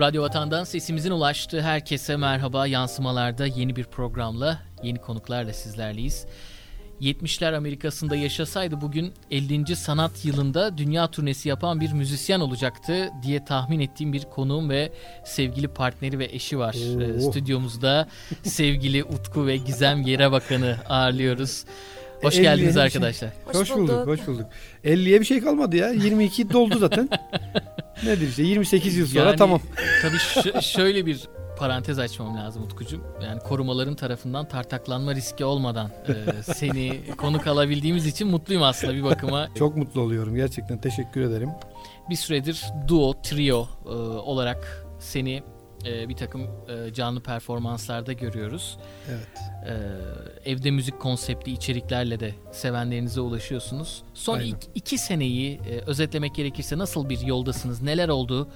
Radyo Vatan'dan sesimizin ulaştığı herkese merhaba. Yansımalarda yeni bir programla, yeni konuklarla sizlerleyiz. 70'ler Amerika'sında yaşasaydı bugün 50. sanat yılında dünya turnesi yapan bir müzisyen olacaktı diye tahmin ettiğim bir konuğum ve sevgili partneri ve eşi var. Ee, stüdyomuzda sevgili Utku ve Gizem Yerebakan'ı ağırlıyoruz. Hoş geldiniz şey- arkadaşlar. Şey, hoş, hoş bulduk, hoş bulduk. 50'ye bir şey kalmadı ya. 22 doldu zaten. Nedir işte 28 yıl sonra yani, tamam. Tabii şöyle bir parantez açmam lazım Utkucuğum. Yani korumaların tarafından tartaklanma riski olmadan e, seni konuk alabildiğimiz için mutluyum aslında bir bakıma. Çok mutlu oluyorum gerçekten teşekkür ederim. Bir süredir duo, trio e, olarak seni e, bir takım e, canlı performanslarda görüyoruz. Evet. E, evde müzik konseptli içeriklerle de sevenlerinize ulaşıyorsunuz. Son iki, iki seneyi e, özetlemek gerekirse nasıl bir yoldasınız? Neler oldu?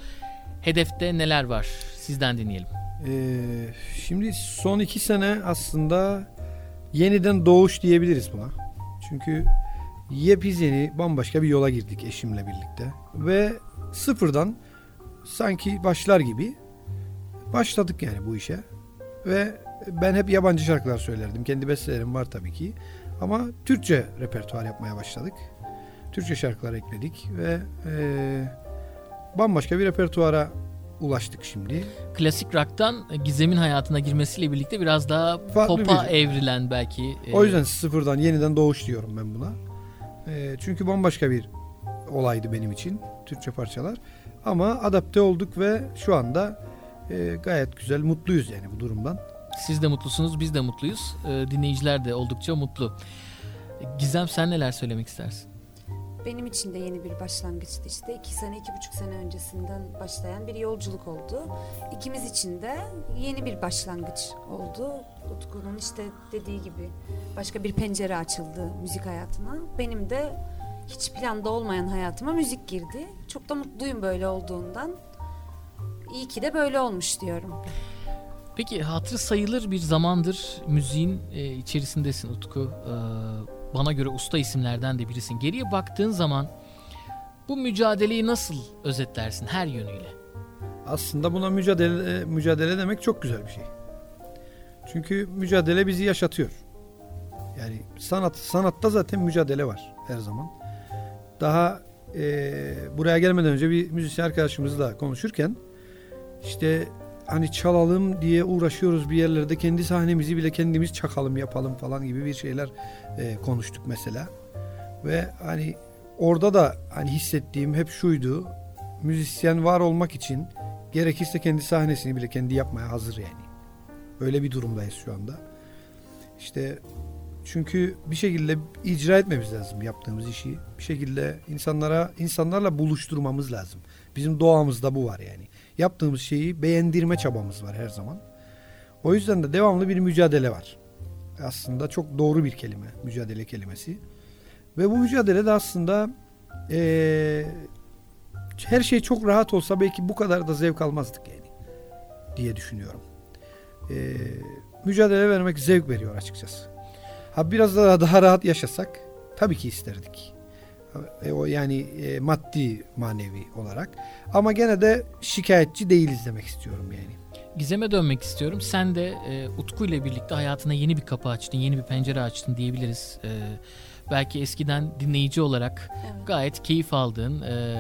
Hedefte neler var? Sizden dinleyelim. Ee, şimdi son iki sene aslında yeniden doğuş diyebiliriz buna. Çünkü yepyeni bambaşka bir yola girdik eşimle birlikte. Ve sıfırdan sanki başlar gibi başladık yani bu işe. Ve ben hep yabancı şarkılar söylerdim. Kendi bestelerim var tabii ki. Ama Türkçe repertuar yapmaya başladık. Türkçe şarkılar ekledik ve e, bambaşka bir repertuara ulaştık şimdi. Klasik rock'tan Gizem'in hayatına girmesiyle birlikte biraz daha Farklı pop'a bir... evrilen belki. E, o yüzden sıfırdan yeniden doğuş diyorum ben buna. E, çünkü bambaşka bir olaydı benim için Türkçe parçalar. Ama adapte olduk ve şu anda e, gayet güzel, mutluyuz yani bu durumdan. Siz de mutlusunuz, biz de mutluyuz. E, dinleyiciler de oldukça mutlu. Gizem sen neler söylemek istersin? Benim için de yeni bir başlangıçtı işte. iki sene, iki buçuk sene öncesinden başlayan bir yolculuk oldu. İkimiz için de yeni bir başlangıç oldu. Utku'nun işte dediği gibi başka bir pencere açıldı müzik hayatına. Benim de hiç planda olmayan hayatıma müzik girdi. Çok da mutluyum böyle olduğundan. İyi ki de böyle olmuş diyorum. Peki hatırı sayılır bir zamandır müziğin e, içerisindesin Utku. E, bana göre usta isimlerden de birisin. Geriye baktığın zaman bu mücadeleyi nasıl özetlersin her yönüyle? Aslında buna mücadele mücadele demek çok güzel bir şey. Çünkü mücadele bizi yaşatıyor. Yani sanat sanatta zaten mücadele var her zaman. Daha e, buraya gelmeden önce bir müzisyen arkadaşımızla konuşurken işte hani çalalım diye uğraşıyoruz bir yerlerde kendi sahnemizi bile kendimiz çakalım yapalım falan gibi bir şeyler e, konuştuk mesela. Ve hani orada da hani hissettiğim hep şuydu. Müzisyen var olmak için gerekirse kendi sahnesini bile kendi yapmaya hazır yani. Öyle bir durumdayız şu anda. İşte çünkü bir şekilde icra etmemiz lazım yaptığımız işi. Bir şekilde insanlara insanlarla buluşturmamız lazım. Bizim doğamızda bu var yani yaptığımız şeyi beğendirme çabamız var her zaman. O yüzden de devamlı bir mücadele var. Aslında çok doğru bir kelime, mücadele kelimesi. Ve bu mücadele de aslında ee, her şey çok rahat olsa belki bu kadar da zevk almazdık yani diye düşünüyorum. E, mücadele vermek zevk veriyor açıkçası. Ha biraz daha daha rahat yaşasak tabii ki isterdik. E, o yani e, maddi manevi olarak. Ama gene de şikayetçi değiliz demek istiyorum yani. Gizem'e dönmek istiyorum. Sen de e, Utku ile birlikte hayatına yeni bir kapı açtın, yeni bir pencere açtın diyebiliriz. E, belki eskiden dinleyici olarak evet. gayet keyif aldığın e,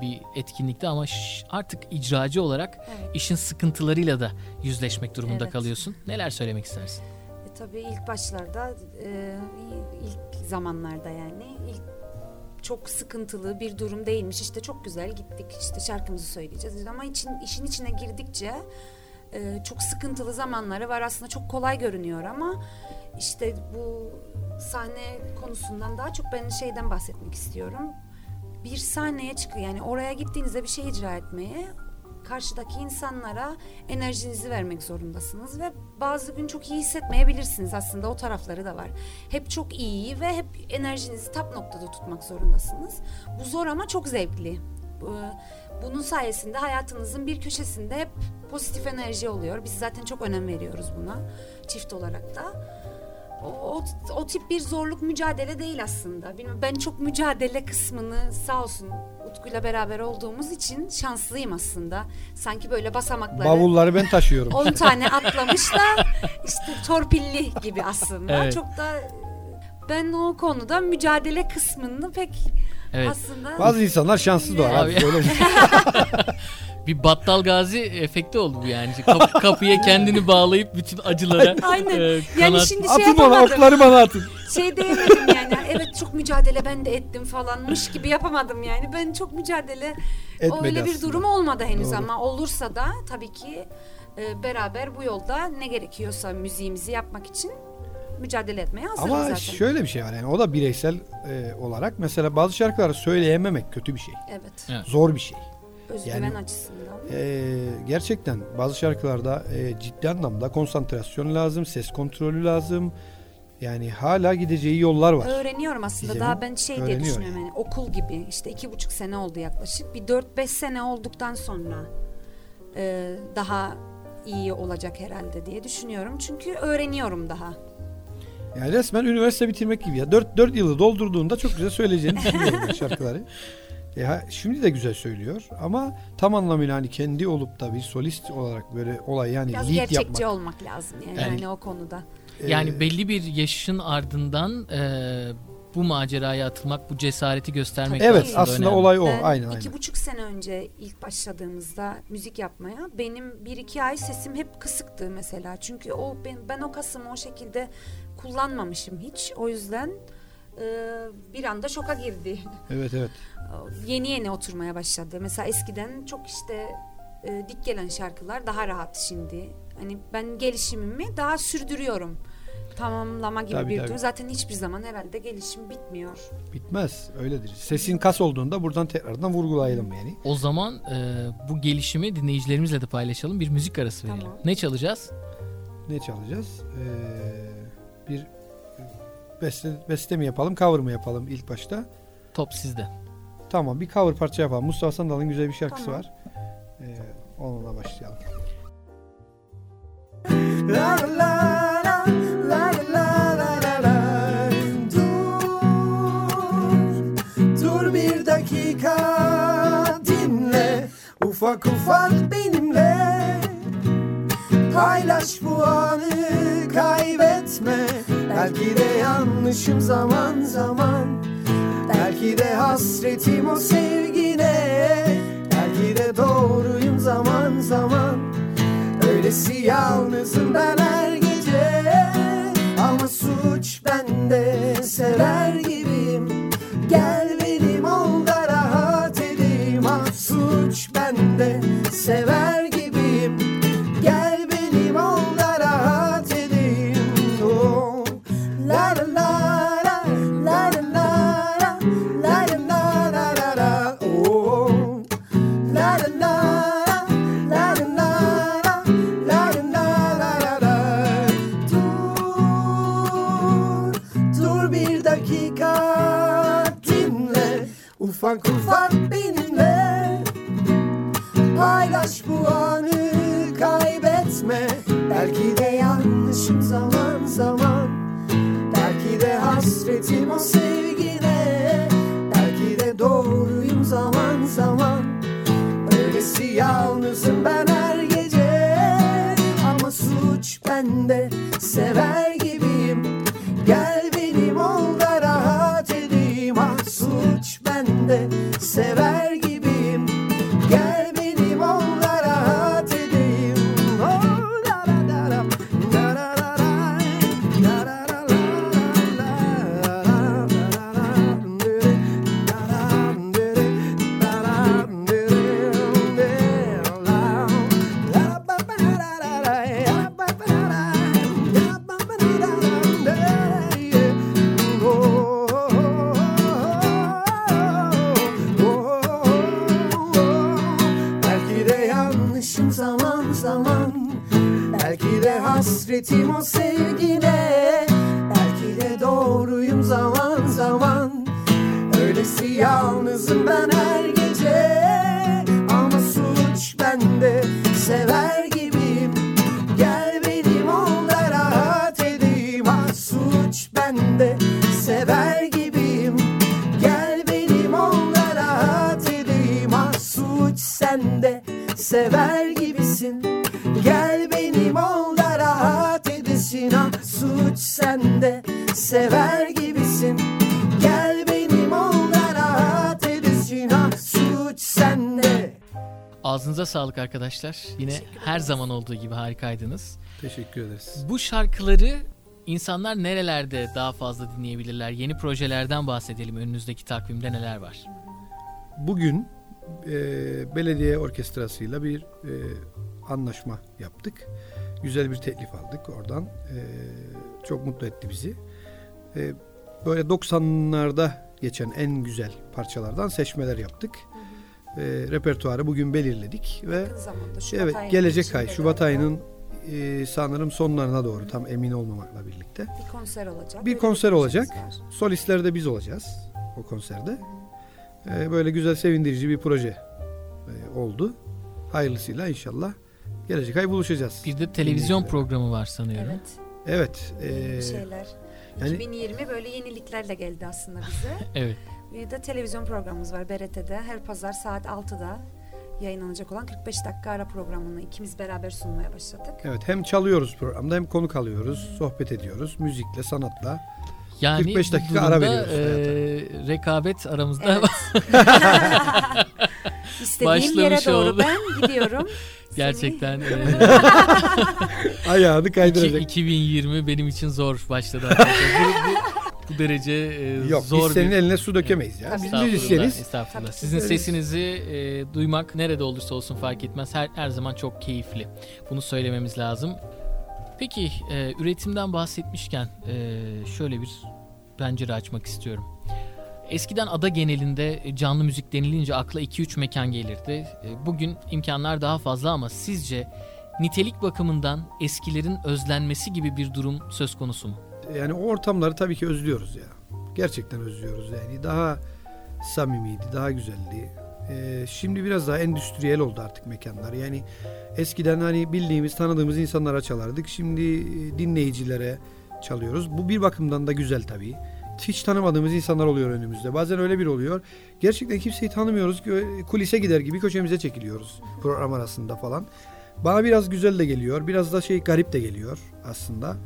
bir etkinlikte ama artık icracı olarak evet. işin sıkıntılarıyla da yüzleşmek durumunda evet. kalıyorsun. Neler söylemek istersin? E, tabii ilk başlarda, e, ilk zamanlarda yani ilk çok sıkıntılı bir durum değilmiş. İşte çok güzel gittik işte şarkımızı söyleyeceğiz ama için, işin içine girdikçe e, çok sıkıntılı zamanları var. Aslında çok kolay görünüyor ama işte bu sahne konusundan daha çok ben şeyden bahsetmek istiyorum. Bir sahneye çıkıyor yani oraya gittiğinizde bir şey icra etmeye karşıdaki insanlara enerjinizi vermek zorundasınız ve bazı gün çok iyi hissetmeyebilirsiniz aslında o tarafları da var. Hep çok iyi ve hep enerjinizi tap noktada tutmak zorundasınız. Bu zor ama çok zevkli. Bunun sayesinde hayatınızın bir köşesinde hep pozitif enerji oluyor. Biz zaten çok önem veriyoruz buna çift olarak da. O, o, o tip bir zorluk mücadele değil aslında. Bilmiyorum, ben çok mücadele kısmını sağ olsun Utku'yla beraber olduğumuz için şanslıyım aslında. Sanki böyle basamakları Bavulları ben taşıyorum. 10 tane atlamış da işte torpilli gibi aslında. Evet. Çok da ben o konuda mücadele kısmını pek Evet. aslında Bazı insanlar şanssız doğar. Abi. Abi. Bir- battal gazi efekti oldu bu yani. Kap- kapıya kendini bağlayıp bütün acılara Aynen. e, yani şimdi şey atın bana yapamadım. okları bana atın. Şey diyemedim yani. Evet çok mücadele ben de ettim falanmış gibi yapamadım yani. Ben çok mücadele Etmedi öyle bir aslında. durum olmadı henüz Doğru. ama olursa da tabii ki e, beraber bu yolda ne gerekiyorsa müziğimizi yapmak için mücadele etmeye hazırız Ama zaten. şöyle bir şey var yani o da bireysel e, olarak mesela bazı şarkıları söyleyememek kötü bir şey. Evet. Evet. Zor bir şey. Özgüven Yani- açısından. E, gerçekten bazı şarkılarda e, ciddi anlamda konsantrasyon lazım, ses kontrolü lazım. Yani hala gideceği yollar var. Öğreniyorum aslında. Gizem'in Daha ben şey diye düşünüyorum yani okul gibi işte iki buçuk sene oldu yaklaşık. Bir dört beş sene olduktan sonra e, daha iyi olacak herhalde diye düşünüyorum. Çünkü öğreniyorum daha. Yani resmen üniversite bitirmek gibi ya. 4 4 yılı doldurduğunda çok güzel söyleyeceğini düşünüyorum şarkıları. E, şimdi de güzel söylüyor ama tam anlamıyla hani kendi olup da bir solist olarak böyle olay yani Biraz lead gerçekçi yapmak. olmak lazım yani, Yani- hani o konuda. E, Yani belli bir yaşın ardından e, bu maceraya atılmak, bu cesareti göstermek de Evet aslında önemli. olay o. Ben aynen iki aynen. buçuk sene önce ilk başladığımızda müzik yapmaya benim bir iki ay sesim hep kısıktı mesela. Çünkü o ben, ben o kasımı o şekilde kullanmamışım hiç. O yüzden e, bir anda şoka girdi. Evet evet. yeni yeni oturmaya başladı. Mesela eskiden çok işte e, dik gelen şarkılar daha rahat şimdi. Hani ben gelişimimi daha sürdürüyorum. Tamamlama gibi Tabii, bir tabii. durum. Zaten hiçbir zaman herhalde gelişim bitmiyor. Bitmez. Öyledir. Sesin kas olduğunda buradan tekrardan vurgulayalım yani. O zaman e, bu gelişimi dinleyicilerimizle de paylaşalım. Bir müzik arası verelim. Tamam. Ne çalacağız? Ne çalacağız? Ee, bir beste, beste mi yapalım, cover mı yapalım ilk başta? Top sizde. Tamam bir cover parça yapalım. Mustafa Sandal'ın güzel bir şarkısı Tamam. var. Ee, onunla başlayalım. La la la la la la la la Dur Dur bir dakika dinle Ufak ufak benimle Paylaş bu anı kaybetme Belki de yanlışım zaman zaman. Belki de hasretim o sevgine Belki de doğruyum zaman zaman. Öylesi yalnızım ben her gece. Ama suç bende sever gibiyim. Gel benim ol da rahat edeyim. Ah suç bende sever arkadaşlar. Yine her zaman olduğu gibi harikaydınız. Teşekkür ederiz. Bu şarkıları insanlar nerelerde daha fazla dinleyebilirler? Yeni projelerden bahsedelim. Önünüzdeki takvimde neler var? Bugün e, belediye orkestrasıyla bir e, anlaşma yaptık. Güzel bir teklif aldık oradan. E, çok mutlu etti bizi. E, böyle 90'larda geçen en güzel parçalardan seçmeler yaptık. E, repertuarı bugün belirledik ve zamanda Şubat evet gelecek ay Şubat ayının e, sanırım sonlarına doğru tam emin olmamakla birlikte bir konser olacak. bir konser olacak. Solistler de biz olacağız o konserde. Ee, böyle güzel sevindirici bir proje e, oldu. Hayırlısıyla inşallah gelecek ay buluşacağız. Bir de televizyon programı var sanıyorum. Evet. Evet. e, bir şeyler. yani- 2020 böyle yeniliklerle geldi aslında bize. Evet. Bir de televizyon programımız var BRT'de. Her pazar saat 6'da yayınlanacak olan 45 dakika ara programını ikimiz beraber sunmaya başladık. evet hem çalıyoruz programda hem konuk alıyoruz, sohbet ediyoruz müzikle, sanatla. Yani 45 bu dakika ara veriyoruz e, rekabet aramızda Evet. İstediğim yere doğru oldu. ben gidiyorum. gerçekten e, Ayağını kaydıracak. 2020 benim için zor başladı bu, bu derece e, Yok zor biz senin bir... eline su dökemeyiz ya. Biz Estağfurullah, müzisyeniz. estağfurullah. Tabii. Sizin sesinizi e, duymak nerede olursa olsun fark etmez. Her, her zaman çok keyifli. Bunu söylememiz lazım. Peki e, üretimden bahsetmişken e, şöyle bir pencere açmak istiyorum. Eskiden ada genelinde e, canlı müzik denilince akla 2-3 mekan gelirdi. E, Bugün imkanlar daha fazla ama sizce nitelik bakımından eskilerin özlenmesi gibi bir durum söz konusu mu? Yani o ortamları tabii ki özlüyoruz ya. Gerçekten özlüyoruz yani. Daha samimiydi, daha güzeldi. Ee, şimdi biraz daha endüstriyel oldu artık mekanlar. Yani eskiden hani bildiğimiz, tanıdığımız insanlara çalardık. Şimdi e, dinleyicilere çalıyoruz. Bu bir bakımdan da güzel tabii. Hiç tanımadığımız insanlar oluyor önümüzde. Bazen öyle bir oluyor. Gerçekten kimseyi tanımıyoruz ki kulise gider gibi köşemize çekiliyoruz program arasında falan. Bana biraz güzel de geliyor. Biraz da şey garip de geliyor aslında.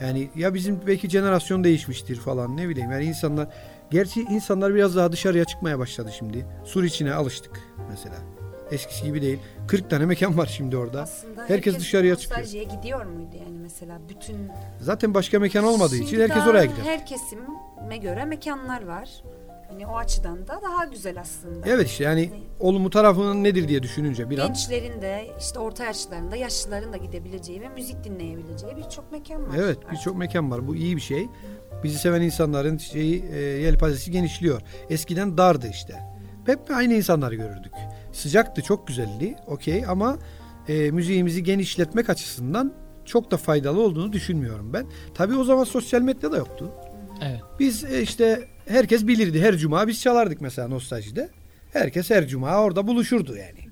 Yani ya bizim belki jenerasyon değişmiştir falan ne bileyim. Yani insanlar gerçi insanlar biraz daha dışarıya çıkmaya başladı şimdi. Sur içine alıştık mesela. Eskisi gibi değil. 40 tane mekan var şimdi orada. Aslında Herkes dışarıya çıkıyor. nostaljiye gidiyor muydu yani mesela bütün Zaten başka mekan olmadığı için Şimdi herkes daha oraya gider. Her kesime göre mekanlar var. Hani o açıdan da daha güzel aslında. Evet işte yani olumlu tarafının nedir diye düşününce bir an. Gençlerin de işte orta yaşlıların da yaşlıların da gidebileceği ve müzik dinleyebileceği birçok mekan var. Evet birçok mekan var. Bu iyi bir şey. Bizi seven insanların şeyi e, yelpazesi genişliyor. Eskiden dardı işte. Hep aynı insanları görürdük. Sıcaktı, çok güzeldi. Okey ama e, müziğimizi genişletmek açısından çok da faydalı olduğunu düşünmüyorum ben. Tabii o zaman sosyal medya da yoktu. Evet. Biz e, işte herkes bilirdi. Her cuma biz çalardık mesela nostaljide. Herkes her cuma orada buluşurdu yani.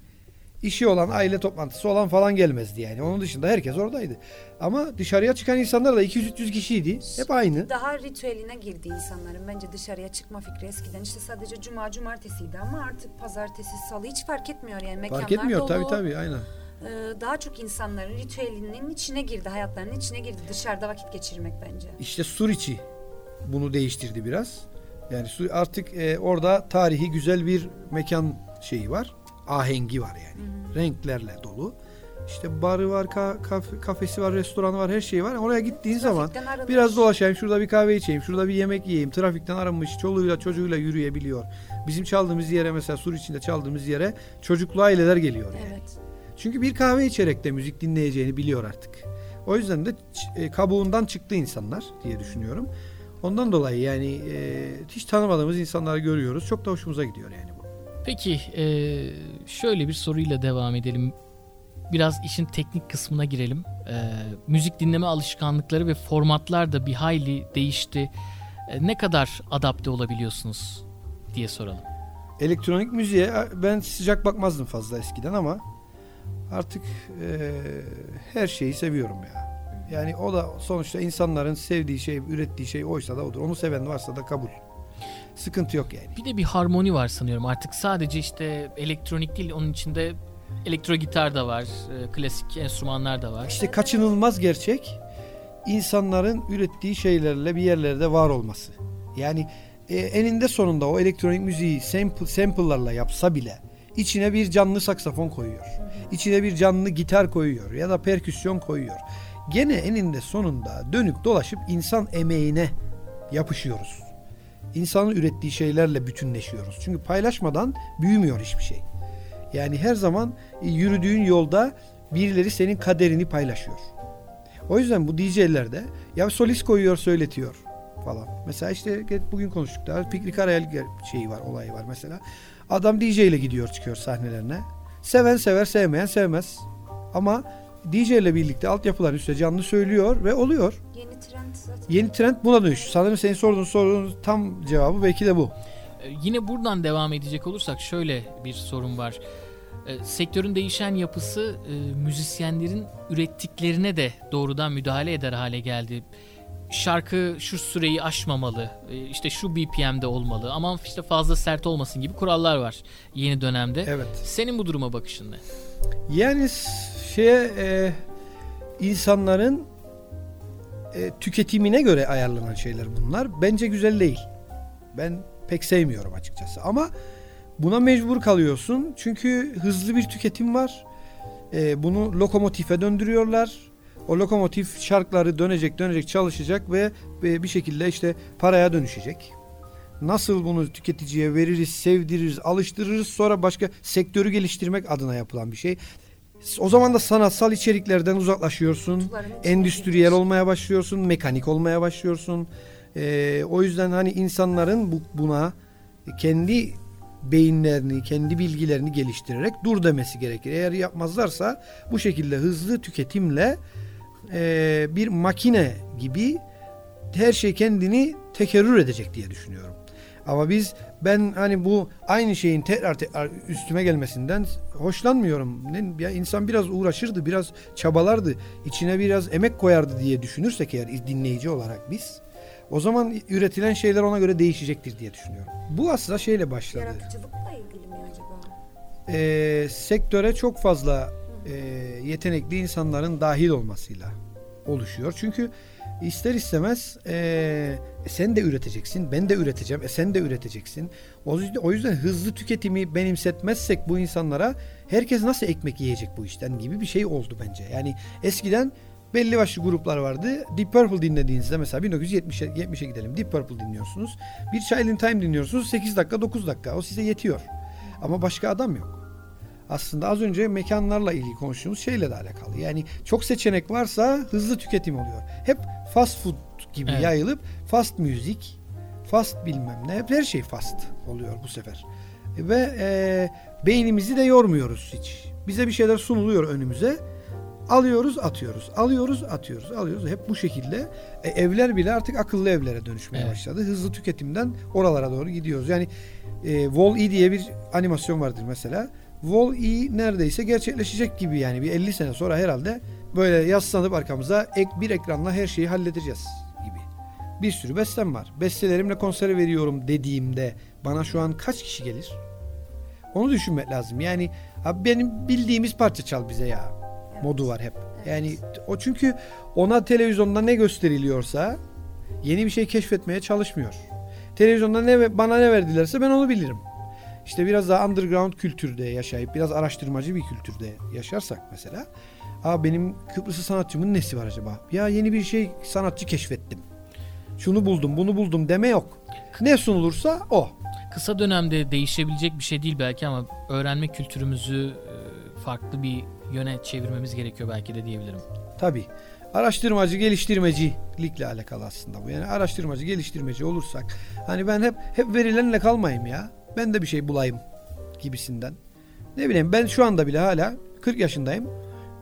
İşi olan, aile toplantısı olan falan gelmezdi yani. Onun dışında herkes oradaydı. Ama dışarıya çıkan insanlar da 200-300 kişiydi. Hep aynı. Daha ritüeline girdi insanların bence dışarıya çıkma fikri eskiden işte sadece cuma cumartesiydi ama artık pazartesi salı hiç fark etmiyor yani mekanlar Fark etmiyor dolu. tabii tabii aynen. Ee, daha çok insanların ritüelinin içine girdi hayatlarının içine girdi dışarıda vakit geçirmek bence. İşte Suriçi bunu değiştirdi biraz. Yani artık e, orada tarihi güzel bir mekan şeyi var. Ahengi var yani. Renklerle dolu. İşte barı var, ka- kaf- kafesi var, restoranı var, her şey var. Oraya gittiğin zaman arınmış. biraz dolaşayım, şurada bir kahve içeyim, şurada bir yemek yiyeyim. Trafikten arınmış, çoluğuyla çocuğuyla yürüyebiliyor. Bizim çaldığımız yere mesela Sur içinde çaldığımız yere çocuklu aileler geliyor yani. Evet. Çünkü bir kahve içerek de müzik dinleyeceğini biliyor artık. O yüzden de e, kabuğundan çıktı insanlar diye düşünüyorum. Ondan dolayı yani e, hiç tanımadığımız insanları görüyoruz. Çok da hoşumuza gidiyor yani bu. Peki e, şöyle bir soruyla devam edelim. Biraz işin teknik kısmına girelim. E, müzik dinleme alışkanlıkları ve formatlar da bir hayli değişti. E, ne kadar adapte olabiliyorsunuz diye soralım. Elektronik müziğe ben sıcak bakmazdım fazla eskiden ama artık e, her şeyi seviyorum ya. Yani o da sonuçta insanların sevdiği şey, ürettiği şey oysa da odur. Onu seven varsa da kabul. Sıkıntı yok yani. Bir de bir harmoni var sanıyorum. Artık sadece işte elektronik değil onun içinde Elektro gitar da var, e, klasik enstrümanlar da var. İşte kaçınılmaz gerçek insanların ürettiği şeylerle bir yerlerde var olması. Yani e, eninde sonunda o elektronik müziği sample, sample'larla yapsa bile içine bir canlı saksafon koyuyor. İçine bir canlı gitar koyuyor ya da perküsyon koyuyor. Gene eninde sonunda dönüp dolaşıp insan emeğine yapışıyoruz. İnsanın ürettiği şeylerle bütünleşiyoruz. Çünkü paylaşmadan büyümüyor hiçbir şey. Yani her zaman yürüdüğün yolda birileri senin kaderini paylaşıyor. O yüzden bu DJ'lerde ya solist koyuyor söyletiyor falan. Mesela işte bugün konuştuk da Fikri Karayel şeyi var, olayı var mesela. Adam DJ ile gidiyor çıkıyor sahnelerine. Seven sever, sevmeyen sevmez. Ama DJ ile birlikte altyapıların üstüne canlı söylüyor ve oluyor. Yeni trend zaten. Yeni trend buna dönüş. Sanırım senin sorduğun sorunun tam cevabı belki de bu. Ee, yine buradan devam edecek olursak şöyle bir sorun var. Ee, sektörün değişen yapısı e, müzisyenlerin ürettiklerine de doğrudan müdahale eder hale geldi şarkı şu süreyi aşmamalı, e, işte şu BPM'de olmalı, aman işte fazla sert olmasın gibi kurallar var yeni dönemde. Evet. Senin bu duruma bakışın ne? Yani şeye e, insanların e, tüketimine göre ayarlanan şeyler bunlar. Bence güzel değil. Ben pek sevmiyorum açıkçası. Ama buna mecbur kalıyorsun. Çünkü hızlı bir tüketim var. E, bunu lokomotife döndürüyorlar o lokomotif şarkları dönecek dönecek çalışacak ve, ve bir şekilde işte paraya dönüşecek. Nasıl bunu tüketiciye veririz, sevdiririz, alıştırırız sonra başka sektörü geliştirmek adına yapılan bir şey. O zaman da sanatsal içeriklerden uzaklaşıyorsun. Endüstriyel olmaya başlıyorsun, mekanik olmaya başlıyorsun. Ee, o yüzden hani insanların bu, buna kendi beyinlerini, kendi bilgilerini geliştirerek dur demesi gerekir. Eğer yapmazlarsa bu şekilde hızlı tüketimle e, bir makine gibi her şey kendini tekerrür edecek diye düşünüyorum. Ama biz ben hani bu aynı şeyin tekrar tekrar üstüme gelmesinden hoşlanmıyorum. Ya insan biraz uğraşırdı, biraz çabalardı, içine biraz emek koyardı diye düşünürsek eğer dinleyici olarak biz o zaman üretilen şeyler ona göre değişecektir diye düşünüyorum. Bu aslında şeyle başladı. Yaratıcılıkla ilgili mi acaba? Ee, sektöre çok fazla e, yetenekli insanların dahil olmasıyla oluşuyor. Çünkü ister istemez e, sen de üreteceksin, ben de üreteceğim, e, sen de üreteceksin. O yüzden, o yüzden hızlı tüketimi benimsetmezsek bu insanlara herkes nasıl ekmek yiyecek bu işten gibi bir şey oldu bence. Yani eskiden belli başlı gruplar vardı. Deep Purple dinlediğinizde mesela 1970'e 70'e gidelim. Deep Purple dinliyorsunuz. Bir Child in Time dinliyorsunuz. 8 dakika 9 dakika. O size yetiyor. Ama başka adam yok aslında az önce mekanlarla ilgili konuştuğumuz şeyle de alakalı. Yani çok seçenek varsa hızlı tüketim oluyor. Hep fast food gibi evet. yayılıp fast müzik, fast bilmem ne hep her şey fast oluyor bu sefer. Ve e, beynimizi de yormuyoruz hiç. Bize bir şeyler sunuluyor önümüze. Alıyoruz, atıyoruz. Alıyoruz, atıyoruz. Alıyoruz. Hep bu şekilde. E, evler bile artık akıllı evlere dönüşmeye evet. başladı. Hızlı tüketimden oralara doğru gidiyoruz. Yani e, Wall-E diye bir animasyon vardır mesela Wall-E neredeyse gerçekleşecek gibi yani bir 50 sene sonra herhalde böyle yaslanıp arkamıza ek bir ekranla her şeyi halledeceğiz gibi. Bir sürü bestem var. Bestelerimle konser veriyorum dediğimde bana şu an kaç kişi gelir? Onu düşünmek lazım. Yani abi benim bildiğimiz parça çal bize ya. Evet. Modu var hep. Evet. Yani o çünkü ona televizyonda ne gösteriliyorsa yeni bir şey keşfetmeye çalışmıyor. Televizyonda ne bana ne verdilerse ben onu bilirim işte biraz daha underground kültürde yaşayıp biraz araştırmacı bir kültürde yaşarsak mesela Aa benim Kıbrıs'ı sanatçımın nesi var acaba? Ya yeni bir şey sanatçı keşfettim. Şunu buldum, bunu buldum deme yok. Ne sunulursa o. Kısa dönemde değişebilecek bir şey değil belki ama öğrenme kültürümüzü e, farklı bir yöne çevirmemiz gerekiyor belki de diyebilirim. Tabii. Araştırmacı, geliştirmecilikle alakalı aslında bu. Yani araştırmacı, geliştirmeci olursak hani ben hep hep verilenle kalmayayım ya ben de bir şey bulayım gibisinden. Ne bileyim ben şu anda bile hala 40 yaşındayım.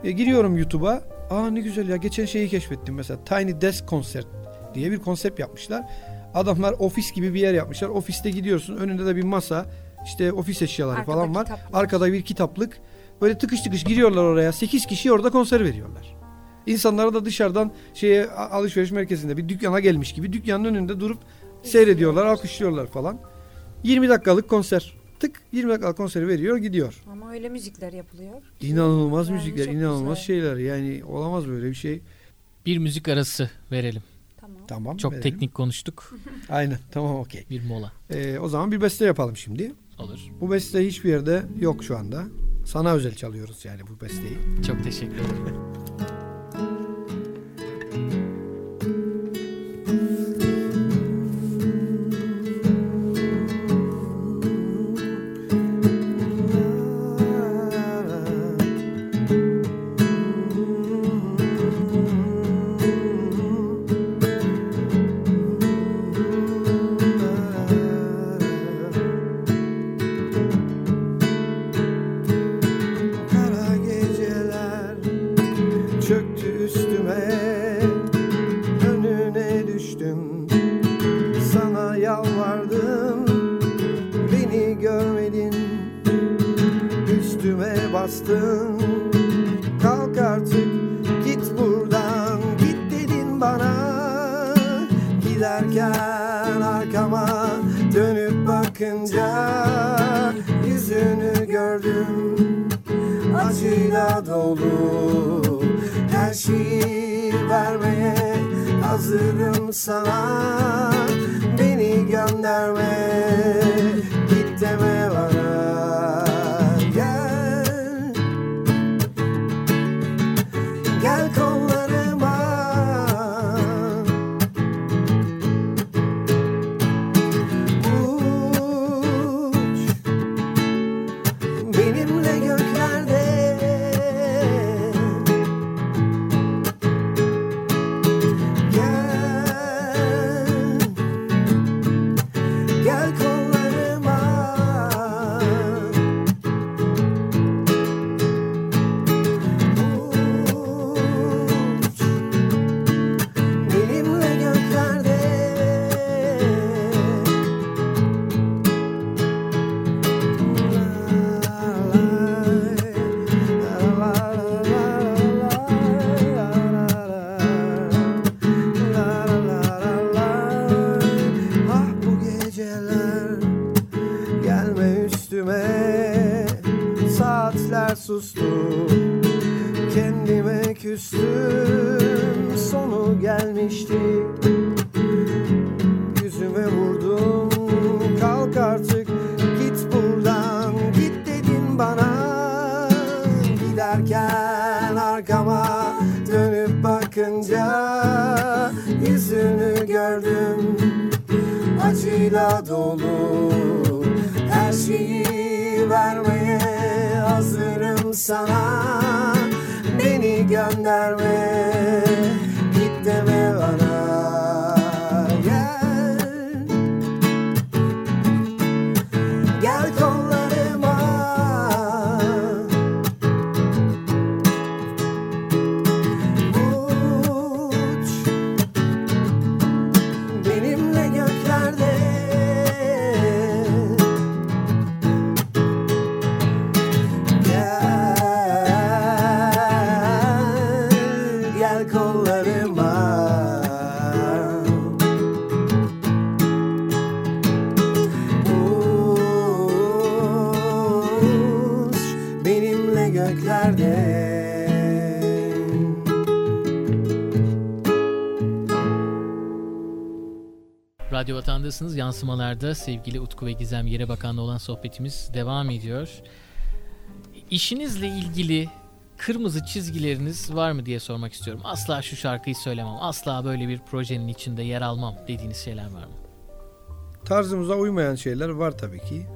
E, giriyorum YouTube'a. Aa ne güzel ya geçen şeyi keşfettim mesela Tiny Desk Concert diye bir konsept yapmışlar. Adamlar ofis gibi bir yer yapmışlar. Ofiste gidiyorsun önünde de bir masa işte ofis eşyaları Arkada falan var. Kitaplar. Arkada bir kitaplık. Böyle tıkış tıkış giriyorlar oraya. 8 kişi orada konser veriyorlar. İnsanlara da dışarıdan şeye alışveriş merkezinde bir dükkana gelmiş gibi dükkanın önünde durup seyrediyorlar, alkışlıyorlar falan. 20 dakikalık konser. tık 20 dakika konseri veriyor gidiyor. Ama öyle müzikler yapılıyor. İnanılmaz Yani müzikler, inanılmaz güzel. şeyler. Yani olamaz böyle bir şey. Bir müzik arası verelim. Tamam. Tamam. Çok verelim. teknik konuştuk. Aynen. Tamam okey. Bir mola. Ee, o zaman bir beste yapalım şimdi. Olur. Bu beste hiçbir yerde yok şu anda. Sana özel çalıyoruz yani bu besteyi. Çok teşekkür ederim. bastın. Kalk artık git buradan git dedin bana. Giderken arkama dönüp bakınca Yüzünü gördüm. Acıyla dolu Her şeyi vermeye hazırım sana. Beni gönderme git deme bana Radyo Vatan'dasınız. Yansımalarda sevgili Utku ve Gizem Yere Bakan'la olan sohbetimiz devam ediyor. İşinizle ilgili kırmızı çizgileriniz var mı diye sormak istiyorum. Asla şu şarkıyı söylemem, asla böyle bir projenin içinde yer almam dediğiniz şeyler var mı? Tarzımıza uymayan şeyler var tabii ki.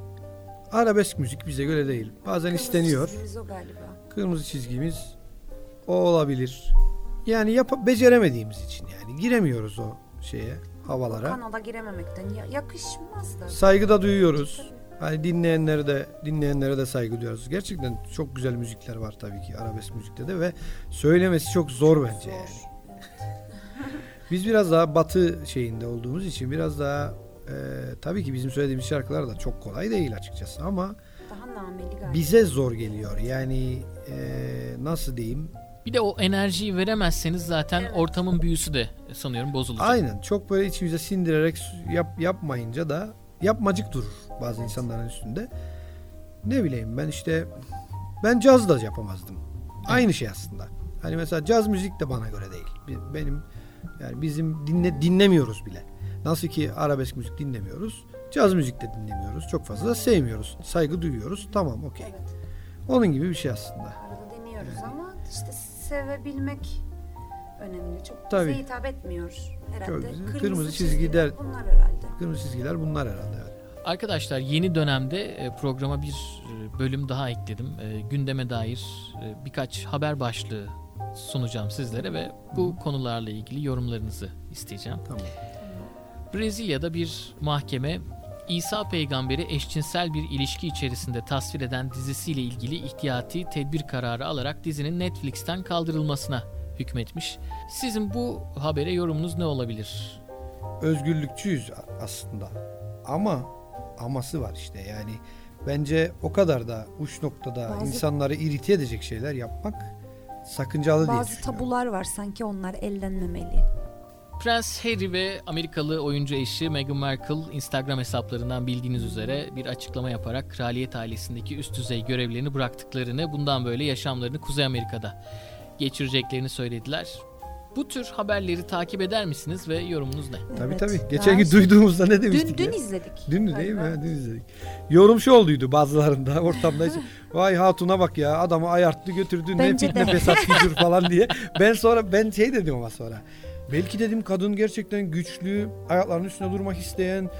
Arabesk müzik bize göre değil. Bazen Kırmızı isteniyor. çizgimiz o galiba. Kırmızı çizgimiz o olabilir. Yani yap beceremediğimiz için yani giremiyoruz o şeye, havalara. Kanala girememekten ya- yakışmaz da. Saygı da duyuyoruz. Hani dinleyenlere de dinleyenlere de saygı duyuyoruz. Gerçekten çok güzel müzikler var tabii ki arabesk müzikte de ve söylemesi çok zor bence yani. Biz biraz daha batı şeyinde olduğumuz için biraz daha e, tabii ki bizim söylediğimiz şarkılar da çok kolay değil açıkçası ama Daha nameli galiba. bize zor geliyor. Yani e, nasıl diyeyim? Bir de o enerjiyi veremezseniz zaten Evet. ortamın büyüsü de sanıyorum bozulacak. Aynen çok böyle içimize sindirerek yap, yapmayınca da yapmacık durur bazı insanların üstünde. ne bileyim ben işte ben caz da yapamazdım. Aynı şey aslında. Hani mesela caz müzik de bana göre değil. Benim yani bizim dinle dinlemiyoruz bile. Nasıl ki arabesk müzik dinlemiyoruz. Caz müzik de dinlemiyoruz. Çok fazla da sevmiyoruz. Saygı duyuyoruz. Tamam okey. Evet. Onun gibi bir şey aslında. Arada deniyoruz ama işte sevebilmek önemli. Çok Tabii. bize hitap etmiyor herhalde. Kırmızı, Kırmızı çizgi çizgiler. Bunlar herhalde. Kırmızı çizgiler bunlar herhalde. evet. Arkadaşlar yeni dönemde e, programa bir e, bölüm daha ekledim. E, Gündeme dair birkaç haber başlığı sunacağım sizlere ve bu konularla ilgili yorumlarınızı isteyeceğim. Tamam. Brezilya'da bir mahkeme İsa peygamberi eşcinsel bir ilişki içerisinde tasvir eden dizisiyle ilgili ihtiyati tedbir kararı alarak dizinin Netflix'ten kaldırılmasına hükmetmiş. Sizin bu habere yorumunuz ne olabilir? Özgürlükçüyüz aslında. Ama aması var işte yani. Bence o kadar da uç noktada Bazı- insanları irite edecek şeyler yapmak sakıncalı diye Bazı tabular var sanki onlar ellenmemeli. Prens Harry ve Amerikalı oyuncu eşi Meghan Markle Instagram hesaplarından bildiğiniz üzere bir açıklama yaparak kraliyet ailesindeki üst düzey görevlerini bıraktıklarını, bundan böyle yaşamlarını Kuzey Amerika'da geçireceklerini söylediler. Bu tür haberleri takip eder misiniz ve yorumunuz ne? Tabii Evet. tabii. Geçen gün duyduğumuzda ne demiştik Dün, ya? dün izledik. Dün değil mi? Dün izledik. Yorum şu olduydu bazılarında ortamda. Vay hatuna bak ya adamı ayarttı götürdü Bence ne fitne fesat fücur falan diye. Ben sonra ben şey dedim ama sonra. Belki dedim kadın gerçekten güçlü, ayaklarının üstünde durmak isteyen,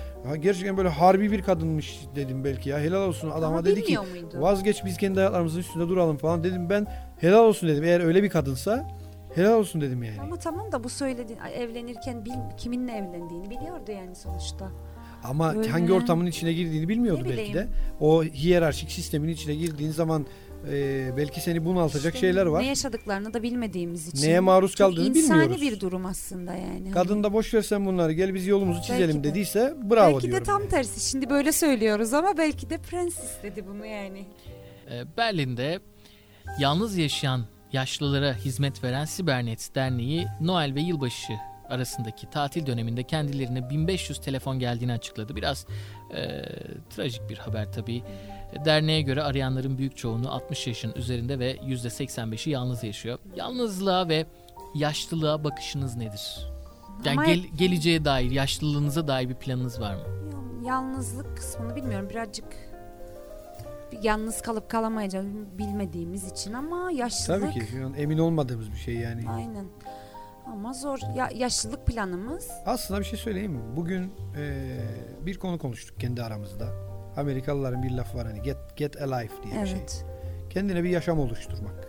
gerçekten böyle harbi bir kadınmış dedim belki ya. Helal olsun adama Ama dedi ki muydu? vazgeç biz kendi ayaklarımızın üstünde duralım falan dedim. Ben helal olsun dedim. Eğer öyle bir kadınsa helal olsun dedim yani. Ama tamam da bu söylediğin evlenirken bil, kiminle evlendiğini biliyordu yani sonuçta. Ama Öyle. hangi ortamın içine girdiğini bilmiyordu belki de. O hiyerarşik sistemin içine girdiğin zaman e, belki seni bunaltacak İşte şeyler var. Ne yaşadıklarını da bilmediğimiz için. Neye maruz kaldığını insani bilmiyoruz. bir durum aslında yani. Kadın da boş versen bunları gel biz yolumuzu çizelim Belki de. dediyse bravo belki diyorum. de tam yani. tersi. Şimdi böyle söylüyoruz ama belki de prens istedi bunu yani. Ee, Berlin'de yalnız yaşayan yaşlılara hizmet veren Sibernet Derneği Noel ve yılbaşı arasındaki tatil döneminde kendilerine 1500 telefon geldiğini açıkladı. Biraz e, trajik bir haber tabii. Derneğe göre arayanların büyük çoğunluğu 60 yaşın üzerinde ve %85'i yalnız yaşıyor. Yalnızlığa ve yaşlılığa bakışınız nedir? Yani Ama gel- geleceğe dair, yaşlılığınıza dair bir planınız var mı? Ya- Yalnızlık kısmını bilmiyorum. Birazcık yalnız kalıp kalamayacağımızı bilmediğimiz için ama yaşlılık Tabii ki şu an emin olmadığımız bir şey yani. aynen. Ama zor. Ya, yaşlılık planımız Aslında bir şey söyleyeyim mi? Bugün e, bir konu konuştuk kendi aramızda. Amerikalıların bir lafı var hani get get alive diye bir şey. evet. Kendine bir yaşam oluşturmak.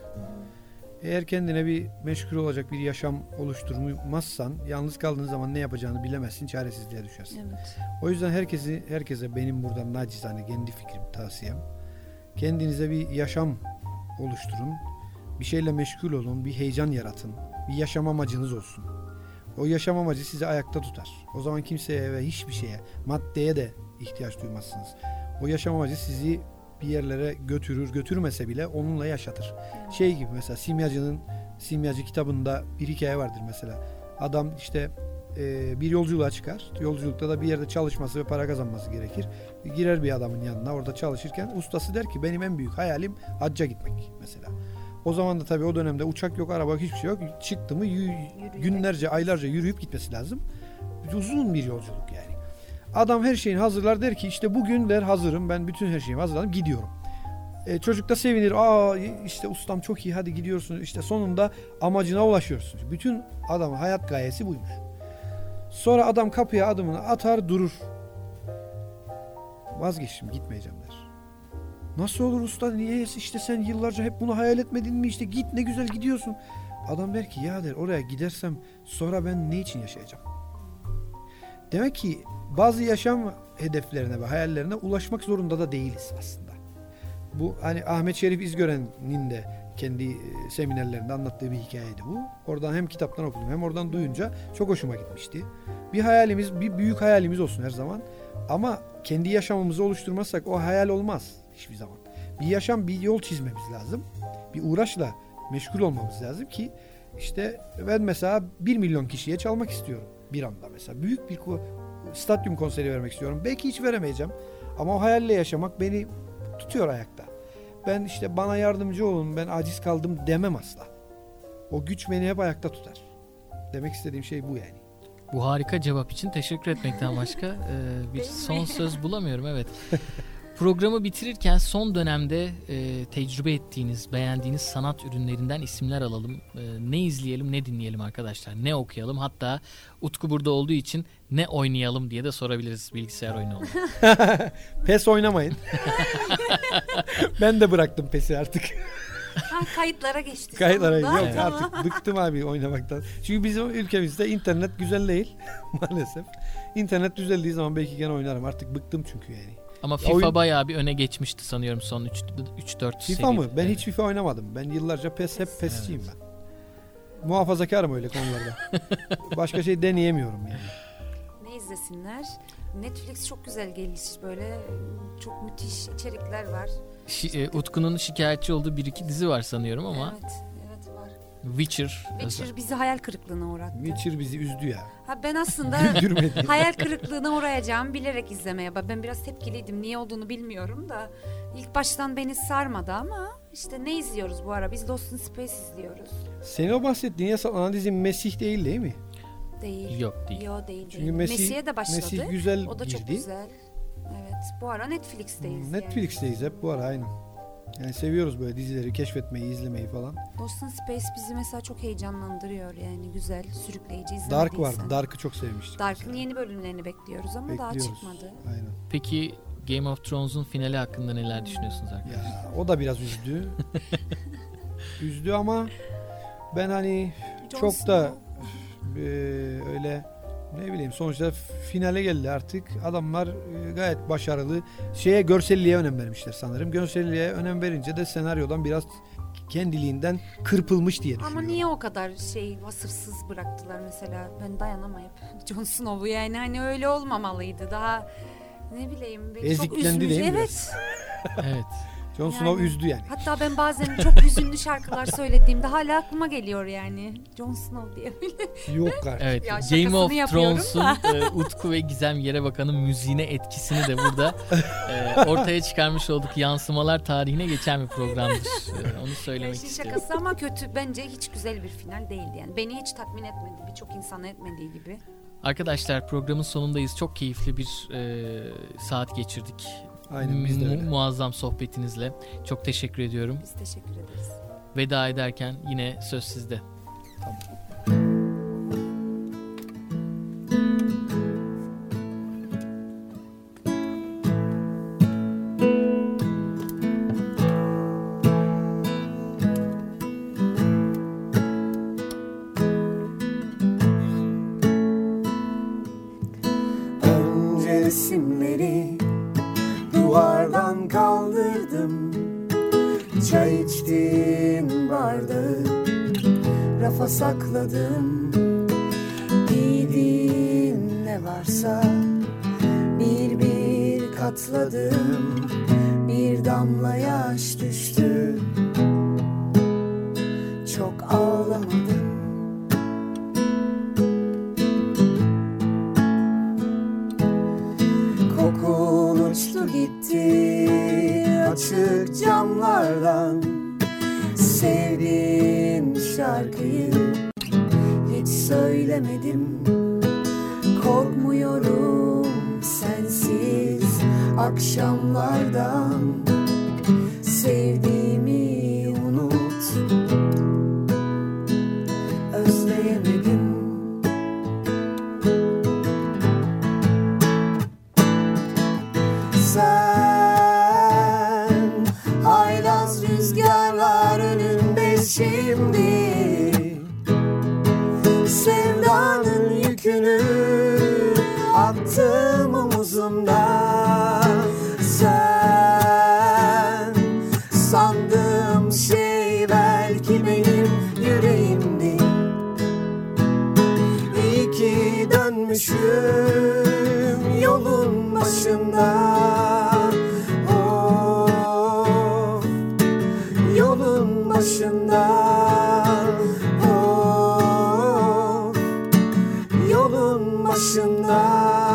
Eğer kendine bir meşgul olacak bir yaşam oluşturmazsan yalnız kaldığın zaman ne yapacağını bilemezsin, çaresizliğe düşersin. Evet. O yüzden herkesi herkese benim buradan nacizane kendi fikrim, tavsiyem. Kendinize bir yaşam oluşturun. Bir şeyle meşgul olun, bir heyecan yaratın. Bir yaşam amacınız olsun. O yaşam amacı sizi ayakta tutar. O zaman kimseye ve hiçbir şeye, maddeye de ihtiyaç duymazsınız. O yaşam amacı sizi bir yerlere götürür, götürmese bile onunla yaşatır. Şey gibi mesela Simyacı'nın Simyacı kitabında bir hikaye vardır mesela. Adam işte e, bir yolculuğa çıkar. Yolculukta da bir yerde çalışması ve para kazanması gerekir. Girer bir adamın yanına orada çalışırken ustası der ki benim en büyük hayalim hacca gitmek mesela. O zaman da tabii o dönemde uçak yok, araba yok, hiçbir şey yok. Çıktı mı yü- günlerce, aylarca yürüyüp gitmesi lazım. Uzun bir yolculuk yani. Adam her şeyini hazırlar der ki işte bugün der hazırım ben bütün her şeyimi hazırladım gidiyorum. E, çocuk da sevinir. Aa işte ustam çok iyi hadi gidiyorsun. İşte sonunda amacına ulaşıyorsun. Bütün adamın hayat gayesi buymuş. Sonra adam kapıya adımını atar durur. Vazgeçtim gitmeyeceğim der. Nasıl olur usta niye işte sen yıllarca hep bunu hayal etmedin mi işte git ne güzel gidiyorsun. Adam der ki ya der oraya gidersem sonra ben ne için yaşayacağım? Demek ki bazı yaşam hedeflerine ve hayallerine ulaşmak zorunda da değiliz aslında. Bu hani Ahmet Şerif İzgören'in de kendi e, seminerlerinde anlattığı bir hikayeydi bu. Oradan hem kitaptan okudum hem oradan duyunca çok hoşuma gitmişti. Bir hayalimiz, bir büyük hayalimiz olsun her zaman. Ama kendi yaşamımızı oluşturmazsak o hayal olmaz hiçbir zaman. Bir yaşam, bir yol çizmemiz lazım. Bir uğraşla meşgul olmamız lazım ki işte ben mesela 1 milyon kişiye çalmak istiyorum bir anda mesela. Büyük bir stadyum konseri vermek istiyorum. Belki hiç veremeyeceğim. Ama o hayalle yaşamak beni tutuyor ayakta. Ben işte bana yardımcı olun ben aciz kaldım demem asla. O güç beni hep ayakta tutar. Demek istediğim şey bu yani. Bu harika cevap için teşekkür etmekten başka e, bir son söz bulamıyorum evet. Programı bitirirken son dönemde e, tecrübe ettiğiniz, beğendiğiniz sanat ürünlerinden isimler alalım. E, ne izleyelim, ne dinleyelim arkadaşlar, ne okuyalım. Hatta Utku burada olduğu için ne oynayalım diye de sorabiliriz bilgisayar oyunu olarak. Pes oynamayın. ben de bıraktım pesi artık. Ha, kayıtlara geçti. Kayıtlara sonunda. yok artık bıktım abi oynamaktan. Çünkü bizim ülkemizde internet güzel değil maalesef. İnternet düzeldiği zaman belki gene oynarım. Artık bıktım çünkü yani. Ama FIFA Oyun- bayağı bir öne geçmişti sanıyorum son 3-4 FIFA mı? Ben hiç FIFA oynamadım. Ben yıllarca PES hep PES'ciyim ben. Muhafazakarım öyle konularda. Başka şey deneyemiyorum yani. Ne izlesinler? Netflix çok güzel geliş böyle çok müthiş içerikler var. Şi- e, Utku'nun şikayetçi olduğu bir iki dizi var sanıyorum ama Evet, evet. Witcher, Witcher bizi hayal kırıklığına uğrattı. Witcher bizi üzdü ya. Ha ben aslında hayal kırıklığına uğrayacağımı bilerek izlemeye bak. Ben biraz tepkiliydim. Niye olduğunu bilmiyorum da ilk baştan beni sarmadı ama işte ne izliyoruz bu ara? Biz Lost in Space izliyoruz. Senin o bahsettiğin yasal analizin Mesih değil değil mi? Değil. yok değil. Yo değil Çünkü değil. Mesih, Mesih'e de başladı. Mesih güzel o da girdi. çok güzel. Evet. Bu ara Netflix'teyiz yani. Netflix'teyiz hep bu ara aynen. Yani seviyoruz böyle dizileri keşfetmeyi, izlemeyi falan. Lost in Space bizi mesela çok heyecanlandırıyor yani güzel, sürükleyici izlemediysen. Dark vardı. Dark'ı çok sevmiştik. Dark'ın yeni bölümlerini bekliyoruz ama daha Bekliyoruz. çıkmadı. Aynen. Peki Game of Thrones'un finali hakkında neler düşünüyorsunuz arkadaşlar? Ya o da biraz üzdü. üzdü ama ben hani Jon çok Snow. da e, öyle ne bileyim sonuçta finale geldi artık. Adamlar e, gayet başarılı. Şeye görselliğe önem vermişler sanırım. Görselliğe önem verince de senaryodan biraz kendiliğinden kırpılmış diye düşünüyorum. Ama niye o kadar şey vasıfsız bıraktılar mesela? Ben dayanamayıp Jon Snow'u yani hani öyle olmamalıydı. Daha ne bileyim beni çok Eziklendi üzmüş. değil mi Evet. Evet. Jon Snow Yani- üzdü yani. Hatta ben bazen çok hüzünlü şarkılar söylediğimde hala aklıma geliyor yani. Jon Snow diye bile. Yok artık. Evet. Ya Game of Thrones'un e, Utku ve Gizem Yere Bakan'ın müziğine etkisini de burada e, ortaya çıkarmış olduk. Yansımalar tarihine geçen bir programdır. E, onu söylemek işin istiyorum. şakası ama kötü bence hiç güzel bir final değildi yani. Beni hiç tatmin etmedi. Birçok insanı etmediği gibi. Arkadaşlar programın sonundayız. Çok keyifli bir e, saat geçirdik. Aynen biz de Mu- öyle. muazzam sohbetinizle. Çok teşekkür ediyorum. Biz teşekkür ederiz. Veda ederken yine söz sizde. Önce gitti açık camlardan Sevdiğim şarkıyı hiç söylemedim. Korkmuyorum sensiz akşamlardan yolun başından